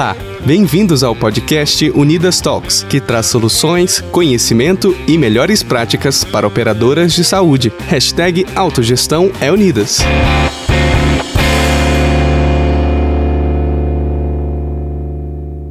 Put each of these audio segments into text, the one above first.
Olá, bem-vindos ao podcast Unidas Talks, que traz soluções, conhecimento e melhores práticas para operadoras de saúde. Hashtag Autogestão é Unidas.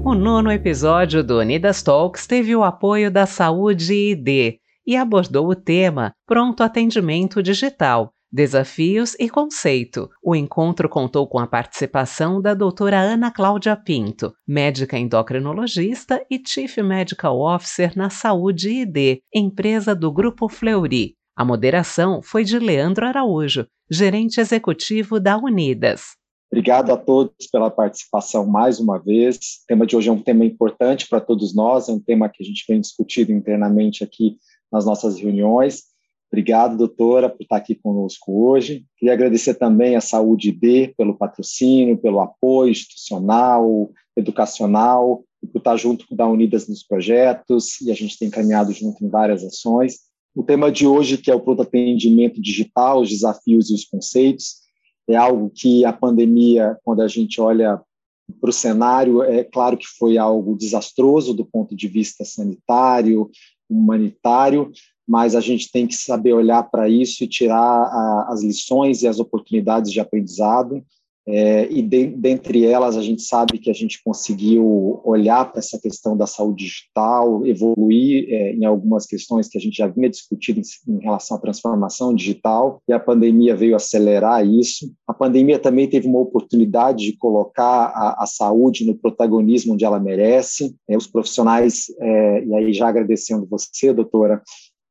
O nono episódio do Unidas Talks teve o apoio da Saúde ID e abordou o tema Pronto Atendimento Digital Desafios e Conceito. O encontro contou com a participação da doutora Ana Cláudia Pinto, médica endocrinologista e Chief Medical Officer na Saúde ID, empresa do Grupo Fleury. A moderação foi de Leandro Araújo, gerente executivo da Unidas. Obrigado a todos pela participação mais uma vez. O tema de hoje é um tema importante para todos nós, é um tema que a gente vem discutindo internamente aqui nas nossas reuniões Obrigado, doutora, por estar aqui conosco hoje. Queria agradecer também à Saúde D pelo patrocínio, pelo apoio institucional, educacional, e por estar junto da Unidas nos projetos, e a gente tem caminhado junto em várias ações. O tema de hoje, que é o pronto atendimento digital, os desafios e os conceitos, é algo que a pandemia, quando a gente olha para o cenário, é claro que foi algo desastroso do ponto de vista sanitário, humanitário, mas a gente tem que saber olhar para isso e tirar a, as lições e as oportunidades de aprendizado. É, e de, dentre elas, a gente sabe que a gente conseguiu olhar para essa questão da saúde digital, evoluir é, em algumas questões que a gente já vinha discutindo em, em, relação à transformação digital, e a pandemia veio acelerar isso. A pandemia também teve uma oportunidade de colocar a, a saúde no protagonismo onde ela merece. É, os profissionais, é, e aí já agradecendo você, doutora,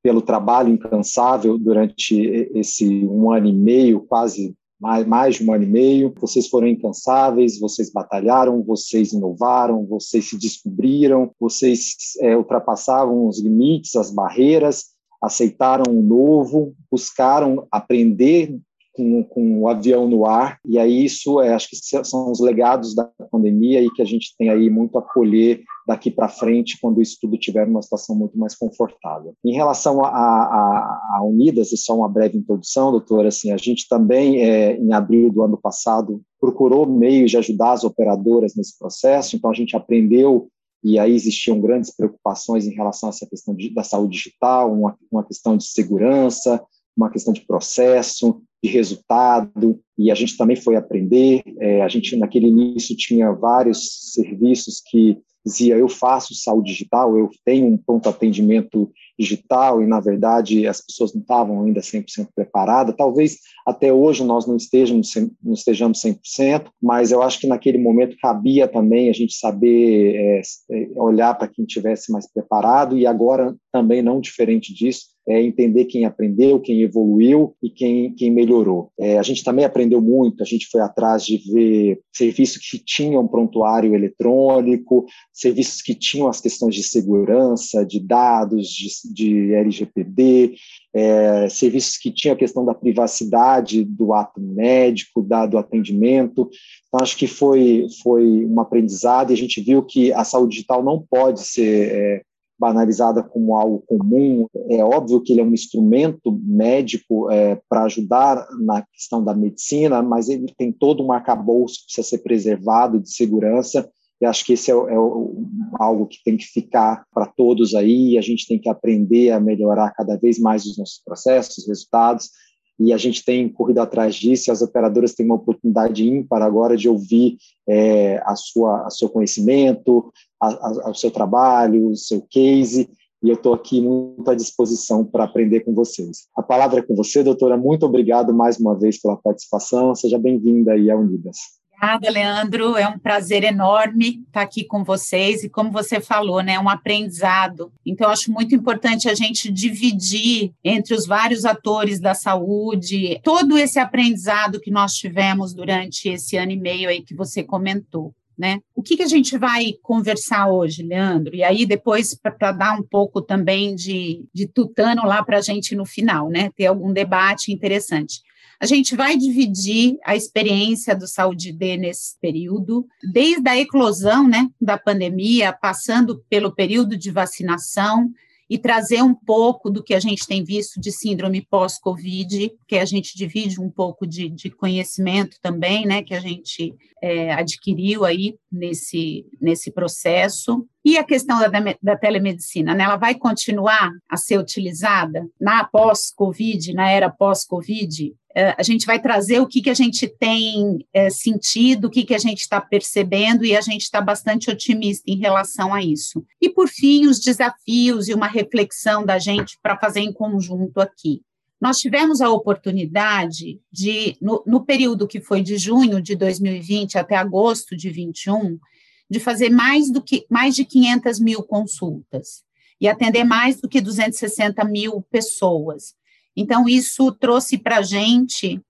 pelo trabalho incansável durante esse um ano e meio, quase mais, mais de um ano e meio. Vocês foram incansáveis, vocês batalharam, vocês inovaram, vocês se descobriram, vocês é, ultrapassavam os limites, as barreiras, aceitaram o novo, buscaram aprender com, com, o avião no ar, e aí isso é, acho que são os legados da pandemia e que a gente tem aí muito a colher daqui para frente, quando isso tudo tiver uma situação muito mais confortável. Em relação a, a, a Unidas, e só uma breve introdução, doutora, assim, a gente também, é, em abril do ano passado, procurou meios de ajudar as operadoras nesse processo, então a gente aprendeu e aí existiam grandes preocupações em relação a essa questão de, da saúde digital, uma, uma questão de segurança, uma questão de processo, de resultado, e a gente também foi aprender. É, a gente, naquele início, tinha vários serviços que dizia eu faço saúde digital, eu tenho um pronto atendimento digital e na verdade as pessoas não estavam ainda 100% preparadas. Talvez até hoje nós não estejamos não estejamos 100%, mas eu acho que naquele momento cabia também a gente saber é, é olhar para quem tivesse mais preparado e agora também não diferente disso é entender quem aprendeu, quem evoluiu e quem, quem melhorou. É, a gente também aprendeu muito, a gente foi atrás de ver serviços que tinham prontuário eletrônico, serviços que tinham as questões de segurança, de dados, de, de LGPD, é, serviços que tinham a questão da privacidade do ato médico, da, do atendimento. Então, acho que foi, foi um aprendizado e a gente viu que a saúde digital não pode ser é, banalizada como algo comum. É óbvio que ele é um instrumento médico é, para ajudar na questão da medicina, mas ele tem todo um arcabouço que precisa ser preservado de segurança. E acho que esse é, é algo que tem que ficar para todos aí. A gente tem que aprender a melhorar cada vez mais os nossos processos, resultados, e a gente tem corrido atrás disso, e as operadoras têm uma oportunidade ímpar agora de ouvir é, a sua, a seu conhecimento, a, a, o seu trabalho, o seu case, e eu estou aqui muito à disposição para aprender com vocês. A palavra é com você, doutora. Muito obrigado mais uma vez pela participação. Seja bem-vinda aí à Unidas. Obrigada, Leandro. É um prazer enorme estar aqui com vocês e, como você falou, né, um aprendizado. Então, acho muito importante a gente dividir entre os vários atores da saúde todo esse aprendizado que nós tivemos durante esse ano e meio aí que você comentou. Né? O que, que a gente vai conversar hoje, Leandro? E aí, depois, para dar um pouco também de, de tutano lá para a gente no final, né? Ter algum debate interessante. A gente vai dividir a experiência do Saúde D nesse período, desde a eclosão né, da pandemia, passando pelo período de vacinação e trazer um pouco do que a gente tem visto de síndrome pós-Covid, que a gente divide um pouco de, de conhecimento também, né, que a gente é, adquiriu aí nesse, nesse processo. E a questão da, da telemedicina, né, ela vai continuar a ser utilizada na pós-Covid, na era pós-Covid? É, a gente vai trazer o que, que a gente tem é, sentido, o que, que a gente está percebendo, e a gente está bastante otimista em relação a isso. E, por fim, os desafios e uma reflexão da gente para fazer em conjunto aqui. Nós tivemos a oportunidade de, no, no período que foi de junho de 2020 até agosto de 21, de fazer mais, do que, mais de 500 mil consultas e atender mais do que 260 mil pessoas. Então, isso trouxe para a gente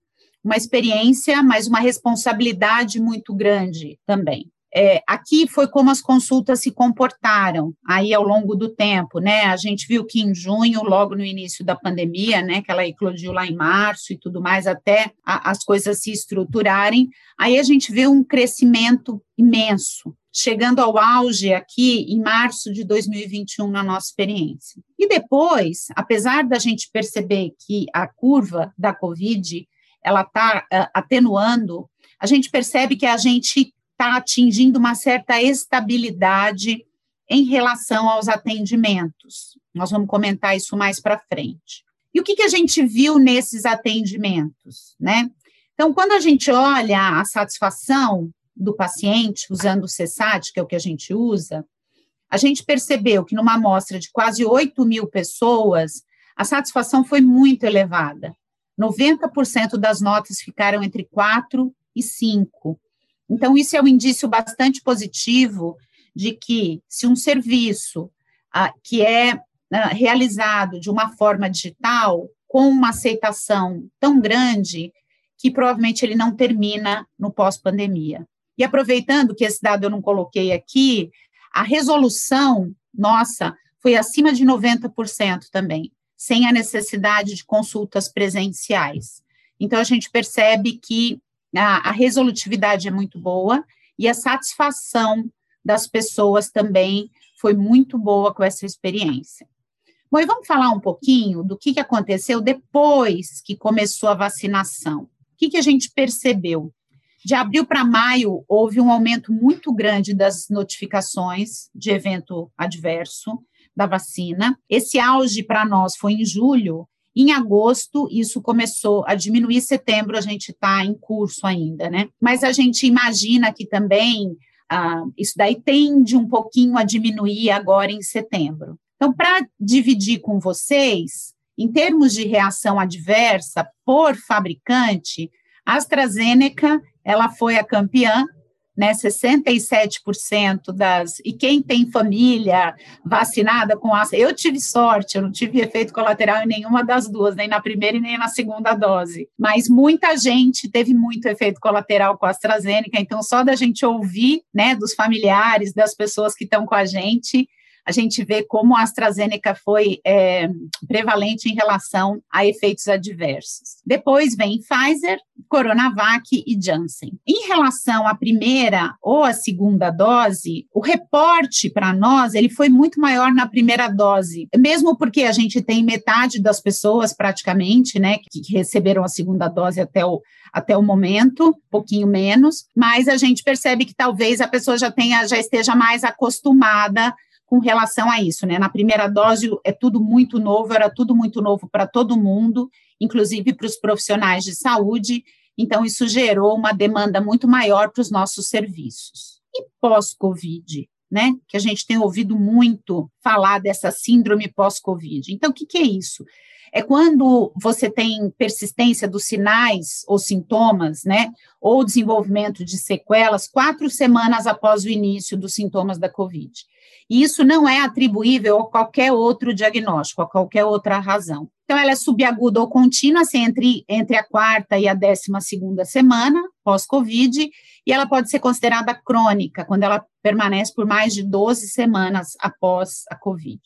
uma experiência, mas uma responsabilidade muito grande também. É, aqui foi como as consultas se comportaram aí ao longo do tempo, né? A gente viu que em junho, logo no início da pandemia, né, que ela eclodiu lá em março e tudo mais, até a, as coisas se estruturarem, aí a gente vê um crescimento imenso chegando ao auge aqui em março de 2021 na nossa experiência. E depois, apesar da gente perceber que a curva da COVID ela está uh, eh, atenuando, a gente percebe que a gente está atingindo uma certa estabilidade em relação aos atendimentos. Nós vamos comentar isso mais para frente. E o que, que a gente viu nesses atendimentos, né? Então, quando a gente olha a satisfação do paciente usando o CESAT, que é o que a gente usa, a gente percebeu que numa amostra de quase 8 mil pessoas, a satisfação foi muito elevada. 90% das notas ficaram entre 4 e 5. Então, isso é um indício bastante positivo de que, se um serviço ah, que é ah, realizado de uma forma digital, com uma aceitação tão grande, que provavelmente ele não termina no pós-pandemia. E aproveitando que esse dado eu não coloquei aqui, a resolução nossa foi acima de 90% também, sem a necessidade de consultas presenciais. Então, a gente percebe que a, a resolutividade é muito boa e a satisfação das pessoas também foi muito boa com essa experiência. Bom, e vamos falar um pouquinho do que, que aconteceu depois que começou a vacinação. O que, que a gente percebeu? De abril para maio, houve um aumento muito grande das notificações de evento adverso da vacina. Esse auge para nós foi em julho. Em agosto, isso começou a diminuir. Setembro, a gente está em curso ainda, né? Mas a gente imagina que também ah, isso daí tende um pouquinho a diminuir agora em setembro. Então, para dividir com vocês, em termos de reação adversa por fabricante, a AstraZeneca ela foi a campeã, né? 67% das. E quem tem família vacinada com Astra, eu tive sorte, eu não tive efeito colateral em nenhuma das duas, nem na primeira e nem na segunda dose. Mas muita gente teve muito efeito colateral com a AstraZeneca, então só da gente ouvir, né, dos familiares, das pessoas que estão com a gente, a gente vê como a AstraZeneca foi é, prevalente em relação a efeitos adversos. Depois vem Pfizer, Coronavac e Janssen. Em relação à primeira ou à segunda dose, o reporte para nós ele foi muito maior na primeira dose, mesmo porque a gente tem metade das pessoas praticamente, né, que receberam a segunda dose até o até o momento, um pouquinho menos, mas a gente percebe que talvez a pessoa já tenha, já esteja mais acostumada com relação a isso, né? Na primeira dose é tudo muito novo, era tudo muito novo para todo mundo, inclusive para os profissionais de saúde, então isso gerou uma demanda muito maior para os nossos serviços. E pós-Covid, né? Que a gente tem ouvido muito falar dessa síndrome pós-Covid. Então, o que, que é isso? é quando você tem persistência dos sinais ou sintomas, né, ou desenvolvimento de sequelas quatro semanas após o início dos sintomas da COVID. E isso não é atribuível a qualquer outro diagnóstico, a qualquer outra razão. Então, ela é subaguda ou contínua, assim, entre, entre a quarta e a décima segunda semana pós-Covid, e ela pode ser considerada crônica, quando ela permanece por mais de 12 semanas após a Covid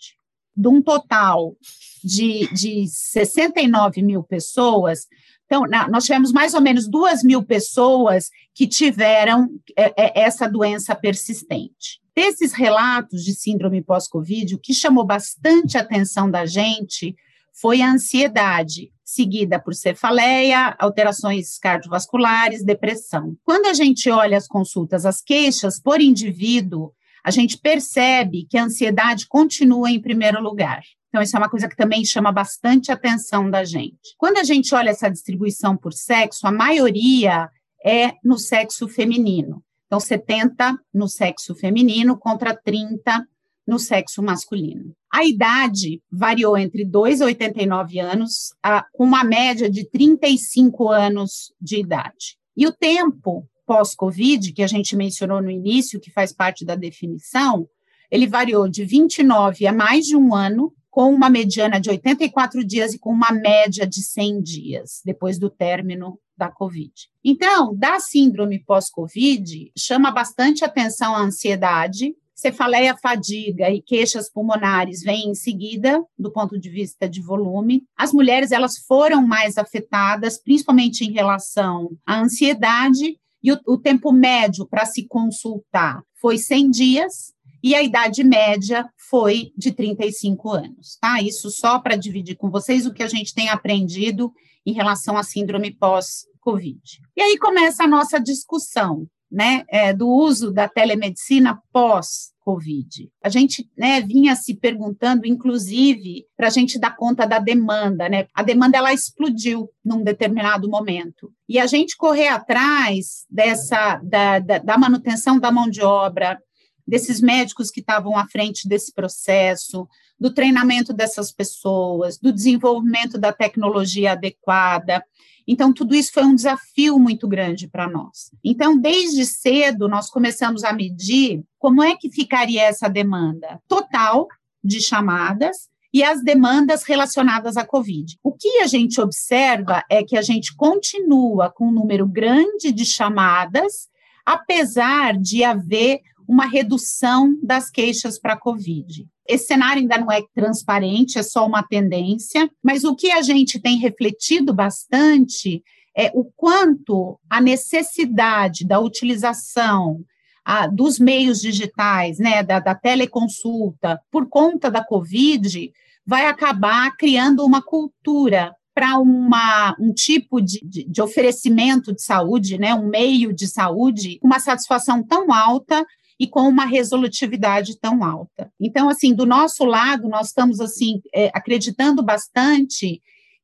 de um total de, de 69 mil pessoas, Então, na, nós tivemos mais ou menos duas mil pessoas que tiveram é, é, essa doença persistente. Desses relatos de síndrome pós-Covid, o que chamou bastante atenção da gente foi a ansiedade, seguida por cefaleia, alterações cardiovasculares, depressão. Quando a gente olha as consultas, as queixas por indivíduo, a gente percebe que a ansiedade continua em primeiro lugar. Então, isso é uma coisa que também chama bastante atenção da gente. Quando a gente olha essa distribuição por sexo, a maioria é no sexo feminino. Então, 70 no sexo feminino contra 30 no sexo masculino. A idade variou entre 2 e 89 anos, com uma média de 35 anos de idade. E o tempo pós-Covid, que a gente mencionou no início, que faz parte da definição, ele variou de 29 a mais de um ano, com uma mediana de 84 dias e com uma média de 100 dias, depois do término da Covid. Então, da síndrome pós-Covid, chama bastante atenção a ansiedade, cefaleia, fadiga e queixas pulmonares vêm em seguida, do ponto de vista de volume. As mulheres elas foram mais afetadas, principalmente em relação à ansiedade, e o, o tempo médio para se consultar foi 100 dias, e a idade média foi de 35 anos, tá? Isso só para dividir com vocês o que a gente tem aprendido em relação à síndrome pós-Covid. E aí começa a nossa discussão né, é, do uso da telemedicina pós-Covid. A gente né, vinha se perguntando, inclusive, para a gente dar conta da demanda, né? A demanda ela explodiu num determinado momento. E a gente correr atrás dessa da, da, da manutenção da mão de obra, desses médicos que estavam à frente desse processo, do treinamento dessas pessoas, do desenvolvimento da tecnologia adequada, então, tudo isso foi um desafio muito grande para nós. Então, desde cedo, nós começamos a medir como é que ficaria essa demanda total de chamadas e as demandas relacionadas à Covid. O que a gente observa é que a gente continua com um número grande de chamadas, apesar de haver uma redução das queixas para a Covid. Esse cenário ainda não é transparente, é só uma tendência, mas o que a gente tem refletido bastante é o quanto a necessidade da utilização a, dos meios digitais, né, da, da teleconsulta, por conta da Covid, vai acabar criando uma cultura para um tipo de, de, de, oferecimento de saúde, né, um meio de saúde, uma satisfação tão alta e com uma resolutividade tão alta. Então, assim, do nosso lado, nós estamos assim é, acreditando bastante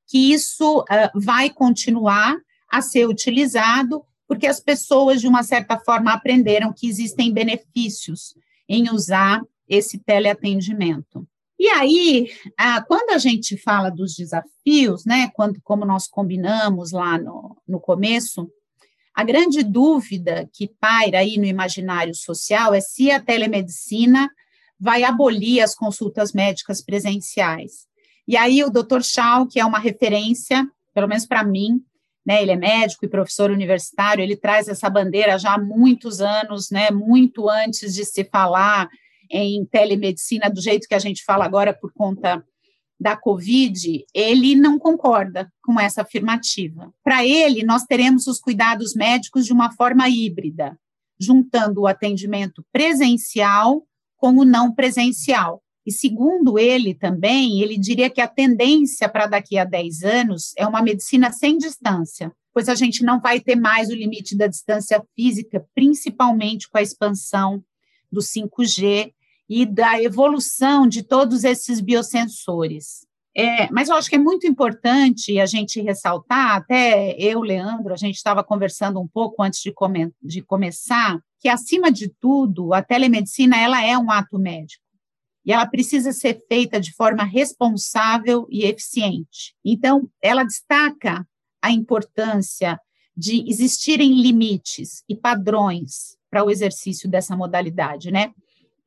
que isso uh, vai continuar a ser utilizado, porque as pessoas, de uma certa forma, aprenderam que existem benefícios em usar esse teleatendimento. E aí, quando a gente fala dos desafios, né, quando, como nós combinamos lá no, no começo, a grande dúvida que paira aí no imaginário social é se a telemedicina vai abolir as consultas médicas presenciais. E aí o Dr. Shaw, que é uma referência, pelo menos para mim, né, ele é médico e professor universitário, ele traz essa bandeira já há muitos anos, né, muito antes de se falar em telemedicina do jeito que a gente fala agora por conta da Covid, ele não concorda com essa afirmativa. Para ele, nós teremos os cuidados médicos de uma forma híbrida, juntando o atendimento presencial com o não presencial. E segundo ele também, ele diria que a tendência para daqui a 10 anos é uma medicina sem distância, pois a gente não vai ter mais o limite da distância física, principalmente com a expansão do 5G e da evolução de todos esses biosensores. É, mas eu acho que é muito importante a gente ressaltar, até eu, Leandro, a gente estava conversando um pouco antes de, come de começar, que acima de tudo, a telemedicina ela é um ato médico e ela precisa ser feita de forma responsável e eficiente. Então, ela destaca a importância de existirem limites e padrões para o exercício dessa modalidade, né?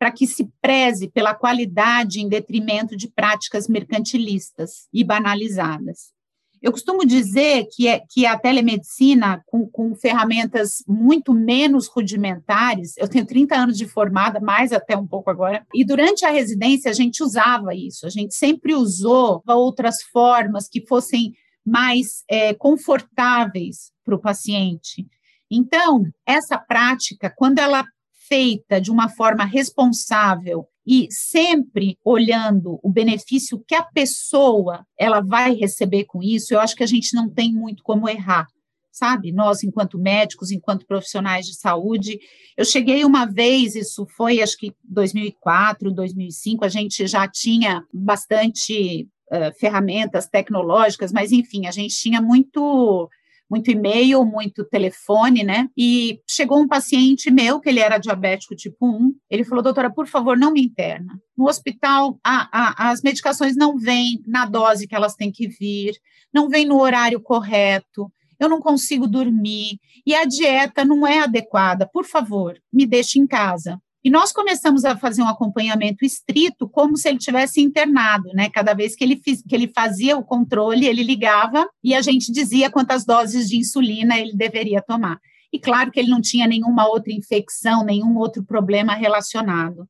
Para que se preze pela qualidade em detrimento de práticas mercantilistas e banalizadas. Eu costumo dizer que, é, que a telemedicina, com, com, ferramentas muito menos rudimentares, eu tenho 30 anos de formada, mais até um pouco agora, e durante a residência a gente usava isso, a gente sempre usou outras formas que fossem mais é, confortáveis para o paciente. Então, essa prática, quando ela feita de uma forma responsável e sempre olhando o benefício que a pessoa ela vai receber com isso, eu acho que a gente não tem muito como errar sabe? Nós, enquanto médicos, enquanto profissionais de saúde. Eu cheguei uma vez, isso foi acho que 2004, 2005, a gente já tinha bastante uh, ferramentas tecnológicas, mas enfim, a gente tinha muito muito e-mail, muito telefone, né? E chegou um paciente meu, que ele era diabético tipo 1, ele falou, doutora, por favor, não me interna. No hospital, a, a, as medicações não vêm na dose que elas têm que vir, não vêm no horário correto, eu não consigo dormir e a dieta não é adequada. Por favor, me deixe em casa. E nós começamos a fazer um acompanhamento estrito, como se ele tivesse internado, né? Cada vez que ele, fiz, que ele fazia o controle, ele ligava e a gente dizia quantas doses de insulina ele deveria tomar. E claro que ele não tinha nenhuma outra infecção, nenhum outro problema relacionado.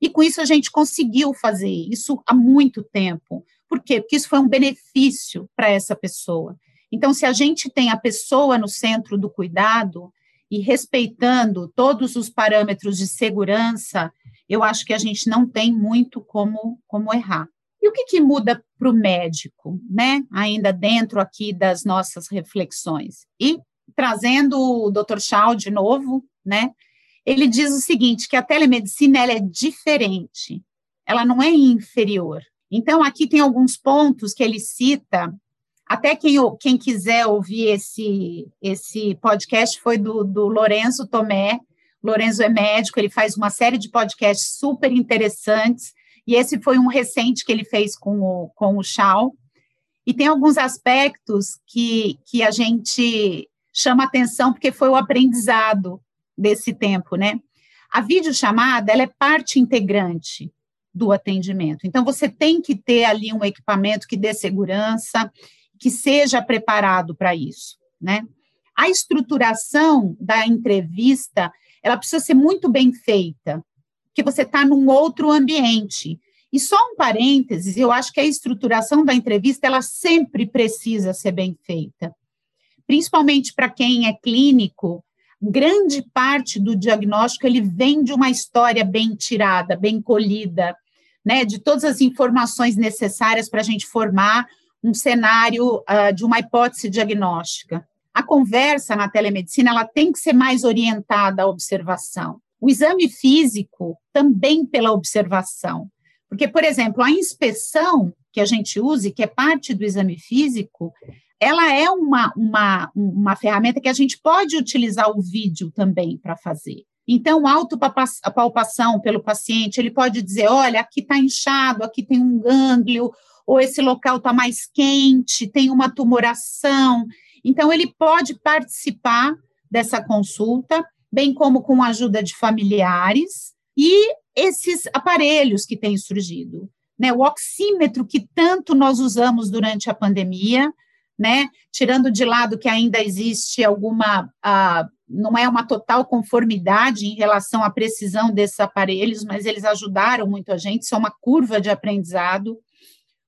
E com isso a gente conseguiu fazer isso há muito tempo. Por quê? Porque isso foi um benefício para essa pessoa. Então, se a gente tem a pessoa no centro do cuidado e respeitando todos os parâmetros de segurança, eu acho que a gente não tem muito como, como errar. E o que, que muda para o médico, né? Ainda dentro aqui das nossas reflexões. E trazendo o Dr. Shaw de novo, né? Ele diz o seguinte, que a telemedicina ela é diferente, ela não é inferior. Então, aqui tem alguns pontos que ele cita até quem, quem quiser ouvir esse, esse podcast foi do, do Lorenzo Tomé. Lorenzo é médico, ele faz uma série de podcasts super interessantes, e esse foi um recente que ele fez com o, com o Chau. E tem alguns aspectos que, que a gente chama atenção, porque foi o aprendizado desse tempo, né? A videochamada, ela é parte integrante do atendimento. Então, você tem que ter ali um equipamento que dê segurança que seja preparado para isso, né? A estruturação da entrevista, ela precisa ser muito bem feita, porque você está num outro ambiente. E só um parênteses, eu acho que a estruturação da entrevista, ela sempre precisa ser bem feita. Principalmente para quem é clínico, grande parte do diagnóstico, ele vem de uma história bem tirada, bem colhida, né, de todas as informações necessárias para a gente formar um cenário uh, de uma hipótese diagnóstica. A conversa na telemedicina ela tem que ser mais orientada à observação. O exame físico também pela observação. Porque, por exemplo, a inspeção que a gente usa, que é parte do exame físico, ela é uma, uma, uma ferramenta que a gente pode utilizar o vídeo também para fazer. Então, autopalpação pelo paciente, ele pode dizer, olha, aqui está inchado, aqui tem um gânglio, ou esse local está mais quente, tem uma tumoração. Então, ele pode participar dessa consulta, bem como com a ajuda de familiares e esses aparelhos que têm surgido. Né, o oxímetro que tanto nós usamos durante a pandemia, né, tirando de lado que ainda existe alguma, uh, não é uma total conformidade em relação à precisão desses aparelhos, mas eles ajudaram muito a gente, isso é uma curva de aprendizado.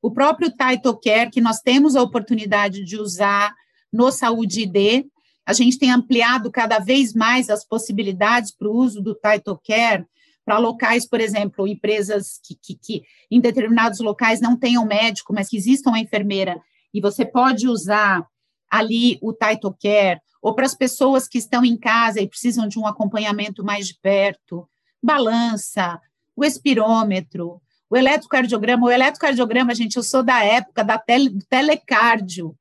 O próprio Title Care, que nós temos a oportunidade de usar no Saúde ID, a gente tem ampliado cada vez mais as possibilidades para o uso do Title Care para locais, por exemplo, empresas que, que, que, em determinados locais não tenham médico, mas que existam uma enfermeira, e você pode usar ali o Title Care, ou para as pessoas que estão em casa e precisam de um acompanhamento mais de perto, balança, o espirômetro, o eletrocardiograma, o eletrocardiograma, gente, eu sou da época da tele, do telecardio.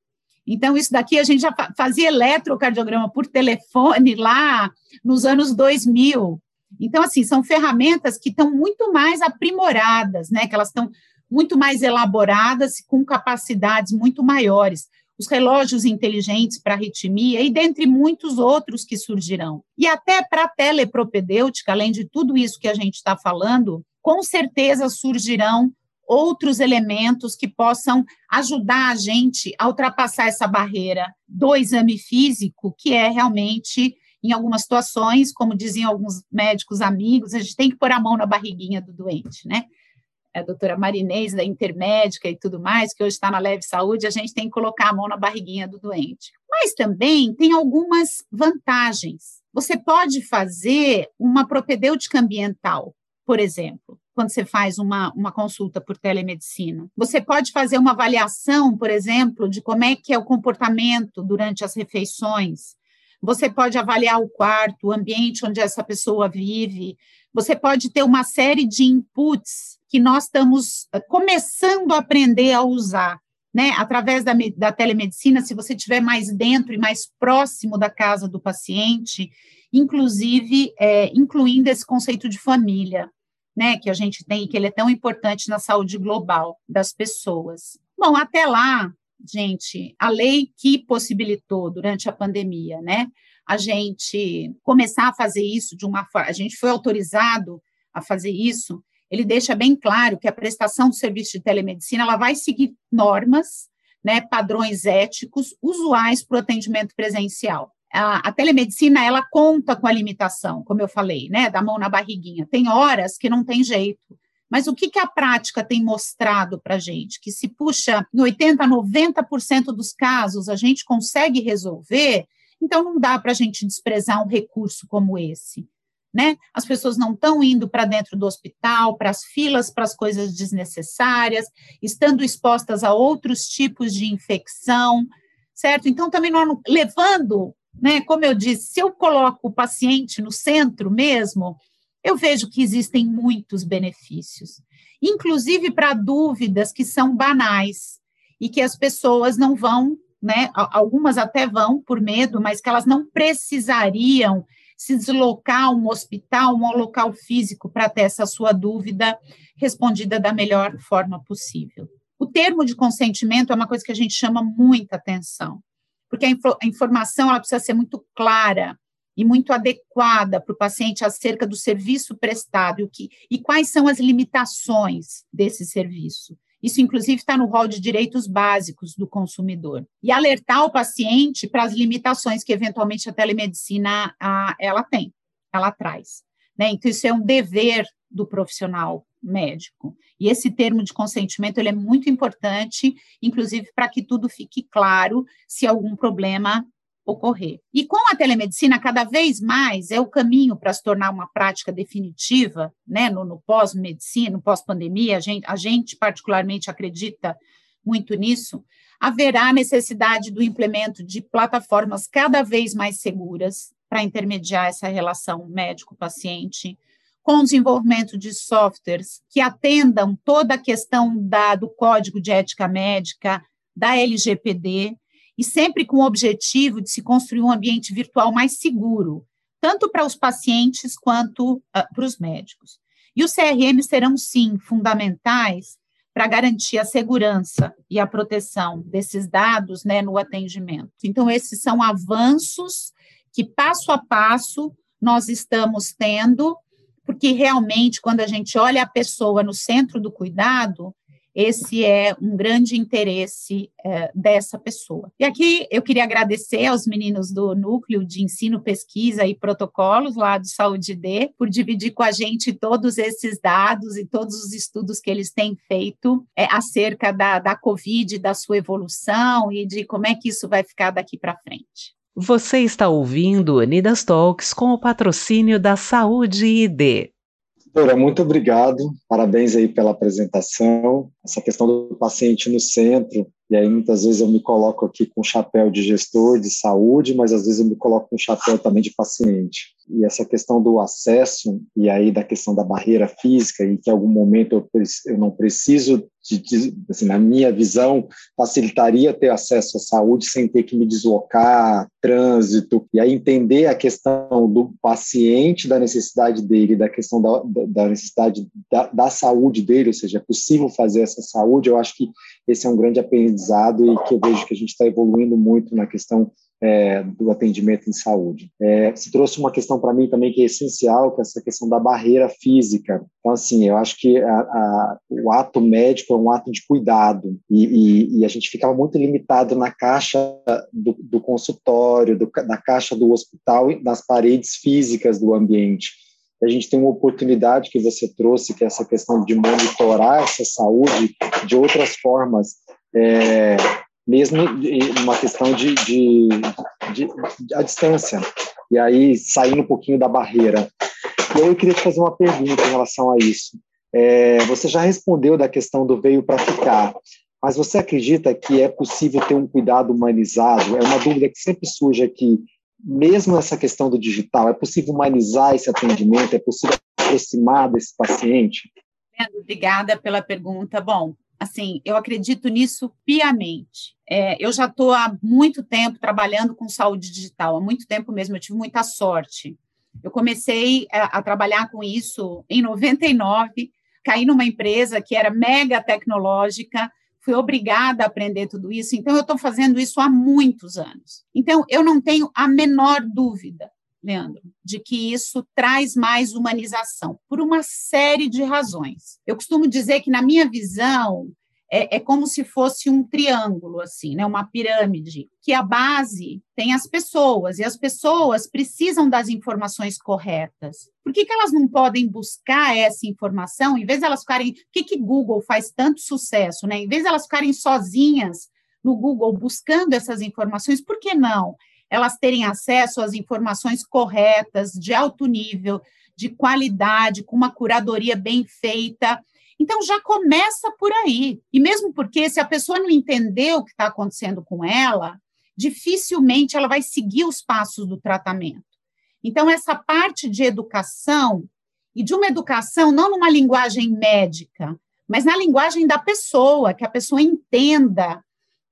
Então, isso daqui a gente já fazia eletrocardiograma por telefone lá nos anos 2000. Então, assim, são ferramentas que estão muito mais aprimoradas, né? Que elas estão muito mais elaboradas, com capacidades muito maiores. Os relógios inteligentes para arritmia e dentre muitos outros que surgirão. E até para a telepropedêutica, além de tudo isso que a gente está falando, com certeza surgirão outros elementos que possam ajudar a gente a ultrapassar essa barreira do exame físico, que é realmente, em algumas situações, como diziam alguns médicos amigos, a gente tem que pôr a mão na barriguinha do doente, né? a doutora Marinês, da Intermédica e tudo mais, que hoje está na Leve Saúde, a gente tem que colocar a mão na barriguinha do doente. Mas também tem algumas vantagens. Você pode fazer uma propedêutica ambiental, por exemplo, quando você faz uma, uma consulta por telemedicina. Você pode fazer uma avaliação, por exemplo, de como é que é o comportamento durante as refeições. Você pode avaliar o quarto, o ambiente onde essa pessoa vive. Você pode ter uma série de inputs que nós estamos eh, começando a aprender a usar. Né, através da, da telemedicina, se você estiver mais dentro e mais próximo da casa do paciente, inclusive é, incluindo esse conceito de família, né, que a gente tem e que ele é tão importante na saúde global das pessoas. Bom, até lá, gente, a lei que possibilitou durante a pandemia, né, a gente começar a fazer isso de uma forma, a gente foi autorizado a fazer isso, ele deixa bem claro que a prestação do serviço de telemedicina ela vai seguir normas, né, padrões éticos usuais para o atendimento presencial a, a, telemedicina ela conta com a limitação, como eu falei, né, da mão na barriguinha. Tem horas que não tem jeito. Mas o que, que a prática tem mostrado para a gente? Que se puxa em 80%, 90% dos casos a gente consegue resolver, então não dá para a gente desprezar um recurso como esse. Né? As pessoas não estão indo para dentro do hospital, para as filas, para as coisas desnecessárias, estando expostas a outros tipos de infecção, certo? Então, também levando né? Como eu disse, se eu coloco o paciente no centro mesmo, eu vejo que existem muitos benefícios, inclusive para dúvidas que são banais e que as pessoas não vão, né? Algumas até vão por medo, mas que elas não precisariam se deslocar a um hospital, um local físico para ter essa sua dúvida respondida da melhor forma possível. O termo de consentimento é uma coisa que a gente chama muita atenção porque a, a informação ela precisa ser muito clara e muito adequada para o paciente acerca do serviço prestado e, o que, e quais são as limitações desse serviço. Isso, inclusive, está no rol de direitos básicos do consumidor. E alertar o paciente para as limitações que, eventualmente, a telemedicina a, ela tem, ela traz. Né? Então, isso é um dever do profissional médico. E esse termo de consentimento ele é muito importante, inclusive para que tudo fique claro se algum problema ocorrer. E com a telemedicina, cada vez mais é o caminho para se tornar uma prática definitiva, né, no, no pós-medicina, no pós-pandemia, a gente, a gente particularmente acredita muito nisso, haverá necessidade do implemento de plataformas cada vez mais seguras para intermediar essa relação médico-paciente, com desenvolvimento de softwares que atendam toda a questão da, do Código de Ética Médica, da LGPD, e sempre com o objetivo de se construir um ambiente virtual mais seguro, tanto para os pacientes quanto uh, para os médicos. E os CRM serão, sim, fundamentais para garantir a segurança e a proteção desses dados né, no atendimento. Então, esses são avanços que, passo a passo, nós estamos tendo porque realmente, quando a gente olha a pessoa no centro do cuidado, esse é um grande interesse é, dessa pessoa. E aqui eu queria agradecer aos meninos do Núcleo de Ensino, Pesquisa e Protocolos, lá do Saúde D, por dividir com a gente todos esses dados e todos os estudos que eles têm feito é, acerca da, da Covid, da sua evolução e de como é que isso vai ficar daqui para frente. Você está ouvindo Unidas Talks com o patrocínio da Saúde ID. Doutora, muito obrigado. Parabéns aí pela apresentação. Essa questão do paciente no centro, e aí muitas vezes eu me coloco aqui com chapéu de gestor de saúde, mas às vezes eu me coloco com chapéu também de paciente. E essa questão do acesso, e aí da questão da barreira física, e que em algum momento eu, eu não preciso, de, de, assim, na minha visão, facilitaria ter acesso à saúde sem ter que me deslocar, trânsito, e aí entender a questão do paciente, da necessidade dele, da questão da, da necessidade da, da saúde dele, ou seja, é possível fazer essa saúde, eu acho que esse é um grande aprendizado e que eu vejo que a gente está evoluindo muito na questão é, do atendimento em saúde. É, se trouxe uma questão para mim também que é essencial, que é essa questão da barreira física. Então, assim, eu acho que a, a, o ato médico é um ato de cuidado e, e, e a gente ficava muito limitado na caixa do, do consultório, do, da caixa do hospital, nas paredes físicas do ambiente. a gente tem uma oportunidade que você trouxe, que é essa questão de monitorar essa saúde de outras formas, é, mesmo uma questão de, de, de, de, a distância, e aí saindo um pouquinho da barreira. E eu queria te fazer uma pergunta em relação a isso. É, você já respondeu da questão do veio para ficar, mas você acredita que é possível ter um cuidado humanizado? É uma dúvida que sempre surge aqui mesmo essa questão do digital, é possível humanizar esse atendimento? É possível aproximar desse paciente? Obrigada pela pergunta. Bom, assim, eu acredito nisso piamente. É, eu já estou há muito tempo trabalhando com saúde digital, há muito tempo mesmo, eu tive muita sorte. Eu comecei a, a trabalhar com isso em 99, caí numa empresa que era mega tecnológica, fui obrigada a aprender tudo isso, então eu estou fazendo isso há muitos anos. Então, eu não tenho a menor dúvida, Leandro, de que isso traz mais humanização, por uma série de razões. Eu costumo dizer que, na minha visão, é, é, como se fosse um triângulo, assim, né? uma pirâmide, que a base tem as pessoas, e as pessoas precisam das informações corretas. Por que, que elas não podem buscar essa informação, em vez de elas ficarem. Por que, que Google faz tanto sucesso, né? Em vez de elas ficarem sozinhas no Google buscando essas informações, por que não? Elas terem acesso às informações corretas, de alto nível, de qualidade, com uma curadoria bem feita então já começa por aí. E mesmo porque se a pessoa não entendeu o que está acontecendo com ela, dificilmente ela vai seguir os passos do tratamento. Então essa parte de educação e de uma educação não numa linguagem médica, mas na linguagem da pessoa, que a pessoa entenda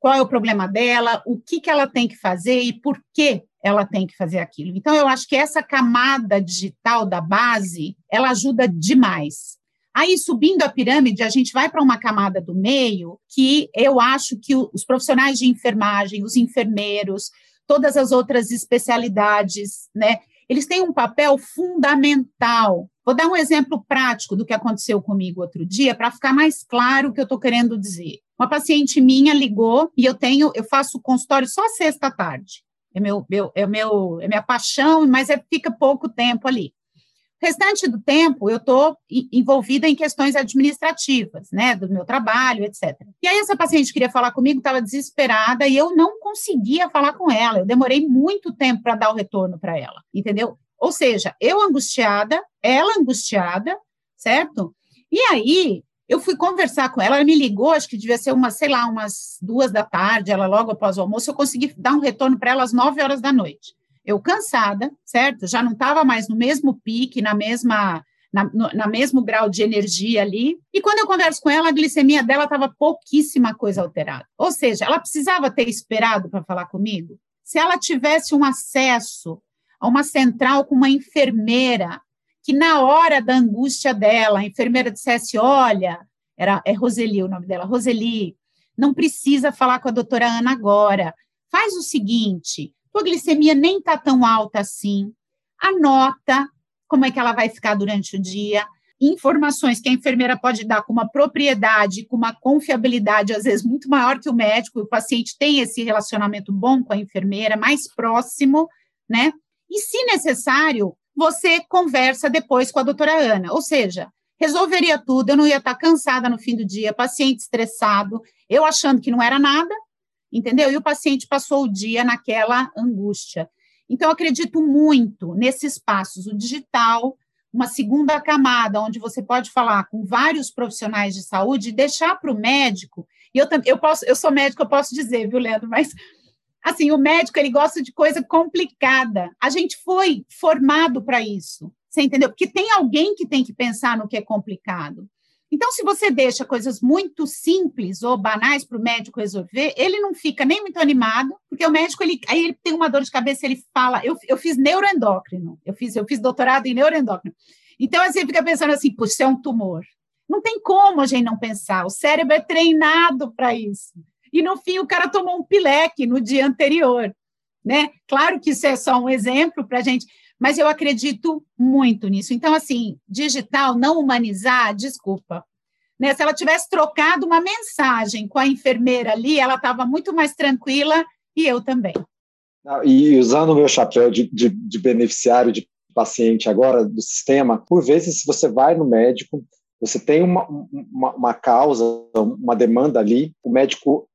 qual é o problema dela, o que, que ela tem que fazer e por que ela tem que fazer aquilo. Então, eu acho que essa camada digital da base, ela ajuda demais. Aí, subindo a pirâmide, a gente vai para uma camada do meio que eu acho que os profissionais de enfermagem, os enfermeiros, todas as outras especialidades, né, eles têm um papel fundamental. Vou dar um exemplo prático do que aconteceu comigo outro dia, para ficar mais claro o que eu estou querendo dizer. Uma paciente minha ligou e eu tenho, eu faço consultório só sexta tarde. É meu, meu, é meu, é minha paixão, mas é, fica pouco tempo ali restante do tempo, eu estou envolvida em questões administrativas, né, do meu trabalho, etc. E aí, essa paciente queria falar comigo, estava desesperada, e eu não conseguia falar com ela. Eu demorei muito tempo para dar o retorno para ela, entendeu? Ou seja, eu angustiada, ela angustiada, certo? E aí, eu fui conversar com ela, ela me ligou, acho que devia ser umas, sei lá, umas duas da tarde, ela logo após o almoço, eu consegui dar um retorno para ela às nove horas da noite eu cansada, certo? Já não estava mais no mesmo pique, na mesma na, no, na mesmo grau de energia ali. E quando eu converso com ela, a glicemia dela estava pouquíssima coisa alterada. Ou seja, ela precisava ter esperado para falar comigo. Se ela tivesse um acesso a uma central com uma enfermeira, que na hora da angústia dela, a enfermeira dissesse: Olha, era, é Roseli o nome dela, Roseli, não precisa falar com a doutora Ana agora. Faz o seguinte: tua glicemia nem está tão alta assim. Anota como é que ela vai ficar durante o dia. Informações que a enfermeira pode dar com uma propriedade, com uma confiabilidade, às vezes, muito maior que o médico, o paciente tem esse relacionamento bom com a enfermeira, mais próximo, né? E, se necessário, você conversa depois com a doutora Ana. Ou seja, resolveria tudo, eu não ia estar cansada no fim do dia, paciente estressado, eu achando que não era nada, entendeu? E o paciente passou o dia naquela angústia. Então, acredito muito nesses passos, o digital, uma segunda camada, onde você pode falar com vários profissionais de saúde e deixar para o médico, e eu, eu, posso, eu sou médico, eu posso dizer, viu, Leandro, mas assim, o médico ele gosta de coisa complicada. A gente foi formado para isso. Você entendeu? Porque tem alguém que tem que pensar no que é complicado. Então, se você deixa coisas muito simples ou banais para o médico resolver, ele não fica nem muito animado, porque o médico, ele, aí ele tem uma dor de cabeça, ele fala, eu, eu fiz neuroendócrino, eu fiz, eu fiz doutorado em neuroendócrino. Então, você fica pensando assim, puxa, é um tumor. Não tem como a gente não pensar, o cérebro é treinado para isso. E, no fim, o cara tomou um pileque no dia anterior, né? Claro que isso é só um exemplo para a gente, mas eu acredito muito nisso. Então, assim, digital, não humanizar, desculpa. Né? Se ela tivesse trocado uma mensagem com a enfermeira ali, ela estava muito mais tranquila e eu também. E usando o meu chapéu de, de, de beneficiário de paciente agora, do sistema, por vezes, se você vai no médico, você tem uma, uma, uma, causa, uma demanda ali, o médico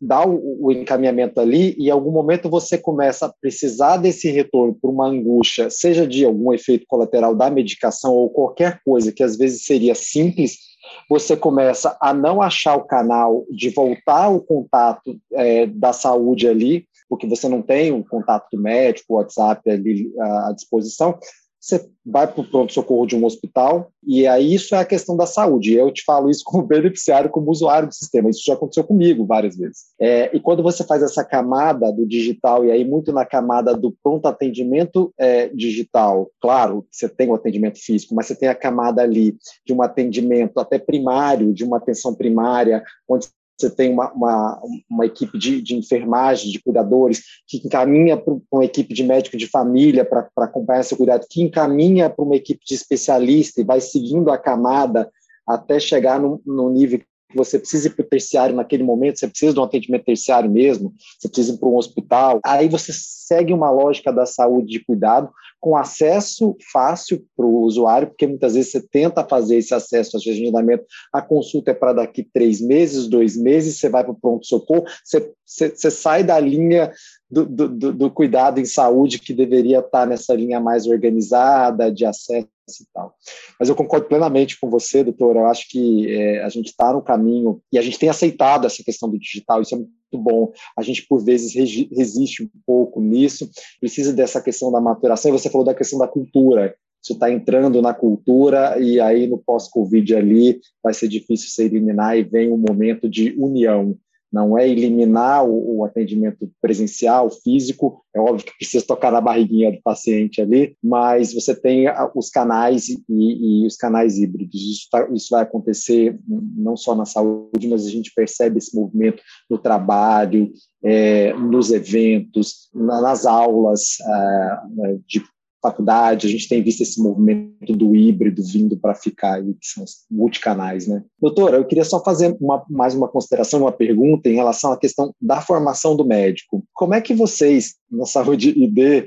dá o, o, encaminhamento ali e em algum momento você começa a precisar desse retorno por uma angústia, seja de algum efeito colateral da medicação ou qualquer coisa que às vezes seria simples, você começa a não achar o canal de voltar o contato é, da saúde ali, porque você não tem o contato do médico, o WhatsApp ali à disposição, você vai para o pronto-socorro de um hospital, e aí isso é a questão da saúde. Eu te falo isso como beneficiário, como usuário do sistema. Isso já aconteceu comigo várias vezes. É, e quando você faz essa camada do digital, e aí muito na camada do pronto atendimento é, digital, claro, você tem o atendimento físico, mas você tem a camada ali de um atendimento até primário, de uma atenção primária, onde você tem uma, uma, uma equipe de, de, enfermagem, de cuidadores, que encaminha para uma equipe de médico de família para acompanhar esse cuidado, que encaminha para uma equipe de especialista e vai seguindo a camada até chegar no, no nível você precisa ir para o terciário naquele momento, você precisa de um atendimento terciário mesmo, você precisa ir para um hospital. Aí você segue uma lógica da saúde de cuidado com acesso fácil para o usuário, porque muitas vezes você tenta fazer esse acesso ao agendamento, a consulta é para daqui três meses, dois meses, você vai para o pronto-socorro, você, você, você sai da linha do, do, do, cuidado em saúde que deveria estar nessa linha mais organizada, de acesso e tal. Mas eu concordo plenamente com você, doutor. Eu acho que é, a gente está no caminho e a gente tem aceitado essa questão do digital, isso é muito bom. A gente, por vezes, resiste um pouco nisso, precisa dessa questão da maturação. E você falou da questão da cultura. Isso está entrando na cultura e aí no pós-Covid ali vai ser difícil se eliminar e vem um momento de união não é eliminar o, o, atendimento presencial, físico, é óbvio que precisa tocar na barriguinha do paciente ali, mas você tem os canais e, e os canais híbridos. Isso, tá, isso, vai acontecer não só na saúde, mas a gente percebe esse movimento no trabalho, é, nos eventos, na, nas aulas é, de faculdade, a gente tem visto esse movimento do híbrido vindo para ficar, que são os multicanais, né? Doutora, eu queria só fazer uma, mais uma consideração, uma pergunta em relação à questão da formação do médico. Como é que vocês, na saúde ID,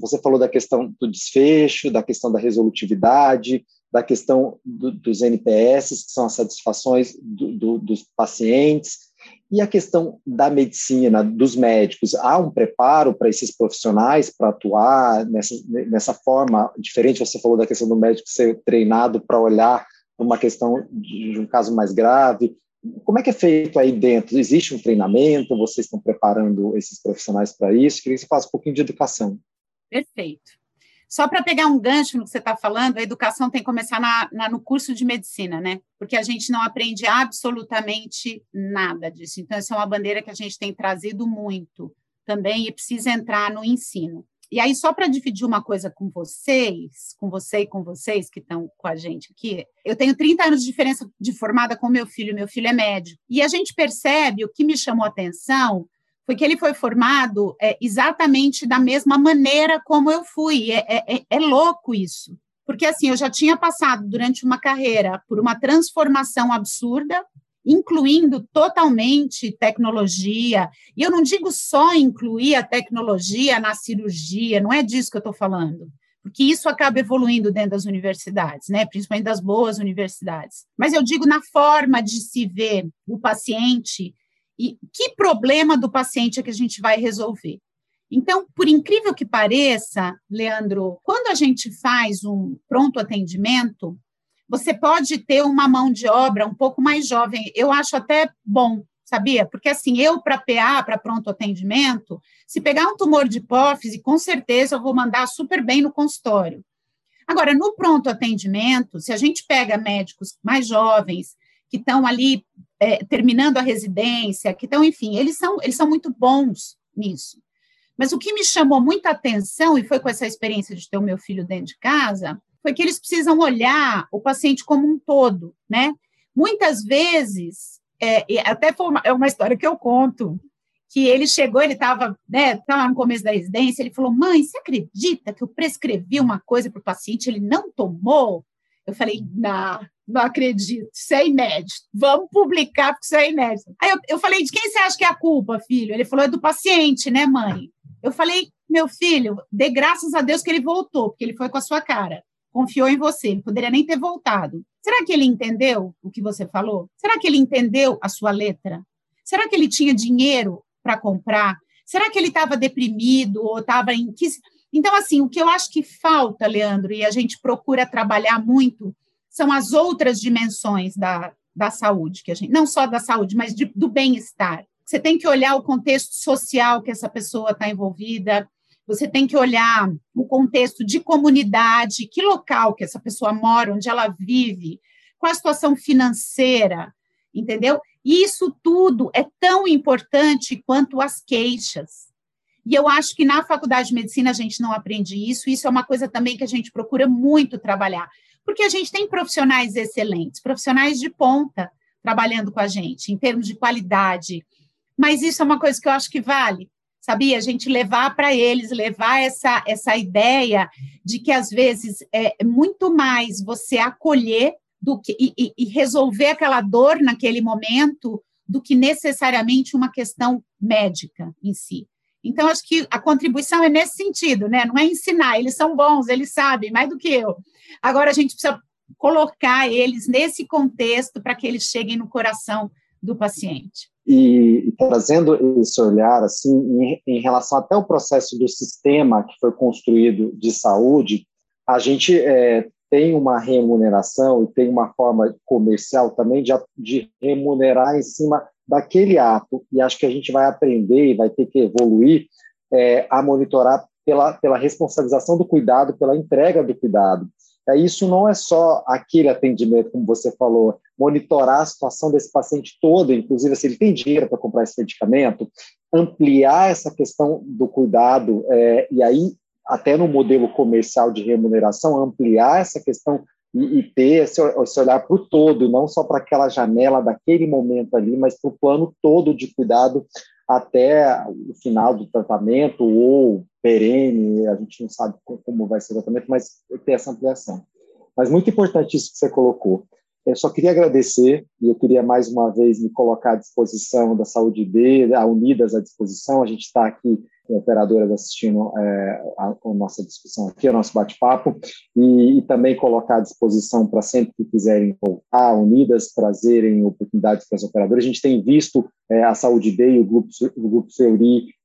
você falou da questão do desfecho, da questão da resolutividade, da questão do, dos NPS, que são as satisfações do, do, dos pacientes, e a questão da medicina, dos médicos, há um preparo para esses profissionais para atuar nessa, nessa forma diferente? Você falou da questão do médico ser treinado para olhar uma questão de um caso mais grave. Como é que é feito aí dentro? Existe um treinamento? Vocês estão preparando esses profissionais para isso? Queria que você falasse um pouquinho de educação. Perfeito. Só para pegar um gancho no que você está falando, a educação tem que começar na, na, no curso de medicina, né? Porque a gente não aprende absolutamente nada disso. Então, essa é uma bandeira que a gente tem trazido muito também e precisa entrar no ensino. E aí, só para dividir uma coisa com vocês, com você e com vocês que estão com a gente aqui, eu tenho 30 anos de diferença de formada com meu filho, meu filho é médico. E a gente percebe, o que me chamou atenção foi que ele foi formado é, exatamente da mesma maneira como eu fui. É, é, é, é louco isso. Porque, assim, eu já tinha passado durante uma carreira por uma transformação absurda, incluindo totalmente tecnologia. E eu não digo só incluir a tecnologia na cirurgia, não é disso que eu estou falando porque isso acaba evoluindo dentro das universidades, né? principalmente das boas universidades. Mas eu digo na forma de se ver o paciente e que problema do paciente é que a gente vai resolver? Então, por incrível que pareça, Leandro, quando a gente faz um pronto atendimento, você pode ter uma mão de obra um pouco mais jovem. Eu acho até bom, sabia? Porque assim, eu para PA, para pronto atendimento, se pegar um tumor de hipófise, com certeza eu vou mandar super bem no consultório. Agora, no pronto atendimento, se a gente pega médicos mais jovens, que estão ali é, terminando a residência, que estão, enfim, eles são, eles são muito bons nisso. Mas o que me chamou muita atenção, e foi com essa experiência de ter o meu filho dentro de casa, foi que eles precisam olhar o paciente como um todo, né? Muitas vezes, é, até foi uma, é uma história que eu conto, que ele chegou, ele estava né, tava no começo da residência, ele falou, mãe, você acredita que eu prescrevi uma coisa para o paciente, ele não tomou? Eu falei, não, não acredito, isso é inédito. Vamos publicar, porque isso é inédito. Aí eu, eu falei, de quem você acha que é a culpa, filho? Ele falou, é do paciente, né, mãe? Eu falei, meu filho, dê graças a Deus que ele voltou, porque ele foi com a sua cara, confiou em você, ele poderia nem ter voltado. Será que ele entendeu o que você falou? Será que ele entendeu a sua letra? Será que ele tinha dinheiro para comprar? Será que ele estava deprimido ou estava em. Então, assim, o que eu acho que falta, Leandro, e a gente procura trabalhar muito, são as outras dimensões da, da saúde, que a gente, não só da saúde, mas de, do bem-estar. Você tem que olhar o contexto social que essa pessoa está envolvida, você tem que olhar o contexto de comunidade, que local que essa pessoa mora, onde ela vive, qual a situação financeira, entendeu? E isso tudo é tão importante quanto as queixas. E eu acho que na faculdade de medicina a gente não aprende isso, isso é uma coisa também que a gente procura muito trabalhar, porque a gente tem profissionais excelentes, profissionais de ponta trabalhando com a gente, em termos de qualidade. Mas isso é uma coisa que eu acho que vale, sabia? A gente levar para eles, levar essa, essa ideia de que às vezes é muito mais você acolher do que e, e resolver aquela dor naquele momento do que necessariamente uma questão médica em si. Então, acho que a contribuição é nesse sentido, né? Não é ensinar, eles são bons, eles sabem mais do que eu. Agora, a gente precisa colocar eles nesse contexto para que eles cheguem no coração do paciente. E, e trazendo esse olhar, assim, em, em, relação até o processo do sistema que foi construído de saúde, a gente é, tem uma remuneração e tem uma forma comercial também de, de remunerar em cima daquele ato, e acho que a gente vai aprender e vai ter que evoluir é, a monitorar pela, pela responsabilização do cuidado, pela entrega do cuidado. É, isso não é só aquele atendimento, como você falou, monitorar a situação desse paciente todo, inclusive se ele tem dinheiro para comprar esse medicamento, ampliar essa questão do cuidado, é, e aí, até no modelo comercial de remuneração, ampliar essa questão e, e ter esse, esse olhar para o todo, não só para aquela janela daquele momento ali, mas para o plano todo de cuidado até o final do tratamento ou perene, a gente não sabe como vai ser o tratamento, mas ter essa ampliação. Mas muito importante isso que você colocou. Eu só queria agradecer e eu queria mais uma vez me colocar à disposição da Saúde B, a Unidas à disposição. A gente está aqui com operadoras assistindo é, a, a, nossa discussão aqui, o nosso bate-papo, e, e, também colocar à disposição para sempre que quiserem voltar, Unidas, trazerem oportunidades para as operadoras. A gente tem visto é, a Saúde B e o Grupo, o Grupo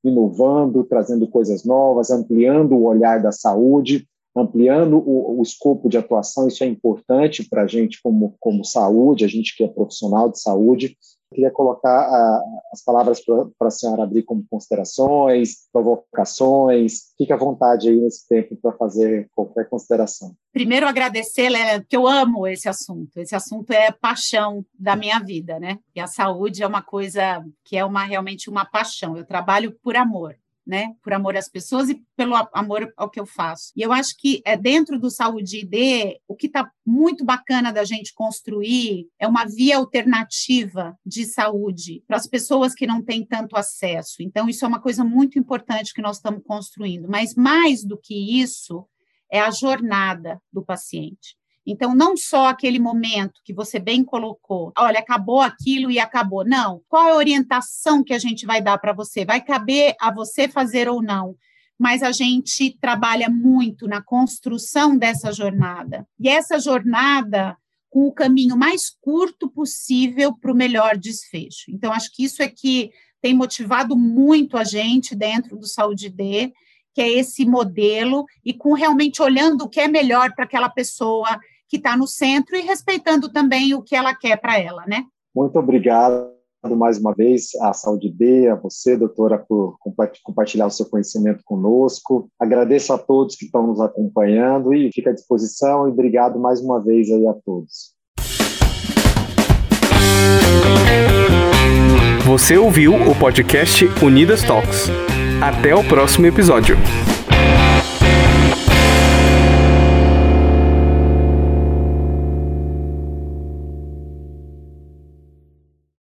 inovando, trazendo coisas novas, ampliando o olhar da saúde ampliando o, o, escopo de atuação, isso é importante para a gente como, como saúde, a gente que é profissional de saúde. Eu queria colocar a, as palavras para a senhora abrir como considerações, provocações. Fique à vontade aí nesse tempo para fazer qualquer consideração. Primeiro, agradecer, Lélia, que eu amo esse assunto. Esse assunto é paixão da minha vida, né? E a saúde é uma coisa que é uma realmente uma paixão. Eu trabalho por amor né? Por amor às pessoas e pelo amor ao que eu faço. E eu acho que é dentro do Saúde ID, o que está muito bacana da gente construir é uma via alternativa de saúde para as pessoas que não têm tanto acesso. Então, isso é uma coisa muito importante que nós estamos construindo. Mas mais do que isso, é a jornada do paciente. Então, não só aquele momento que você bem colocou, olha, acabou aquilo e acabou. Não. Qual é a orientação que a gente vai dar para você? Vai caber a você fazer ou não? Mas a gente trabalha muito na construção dessa jornada. E essa jornada com o caminho mais curto possível para o melhor desfecho. Então, acho que isso é que tem motivado muito a gente dentro do Saúde D, que é esse modelo, e com realmente olhando o que é melhor para aquela pessoa que está no centro e respeitando também o que ela quer para ela, né? Muito obrigado mais uma vez à Saúde B, a você, doutora, por compartilhar o seu conhecimento conosco. Agradeço a todos que estão nos acompanhando e fica à disposição e obrigado mais uma vez aí a todos. Você ouviu o podcast Unidas Talks. Até o próximo episódio.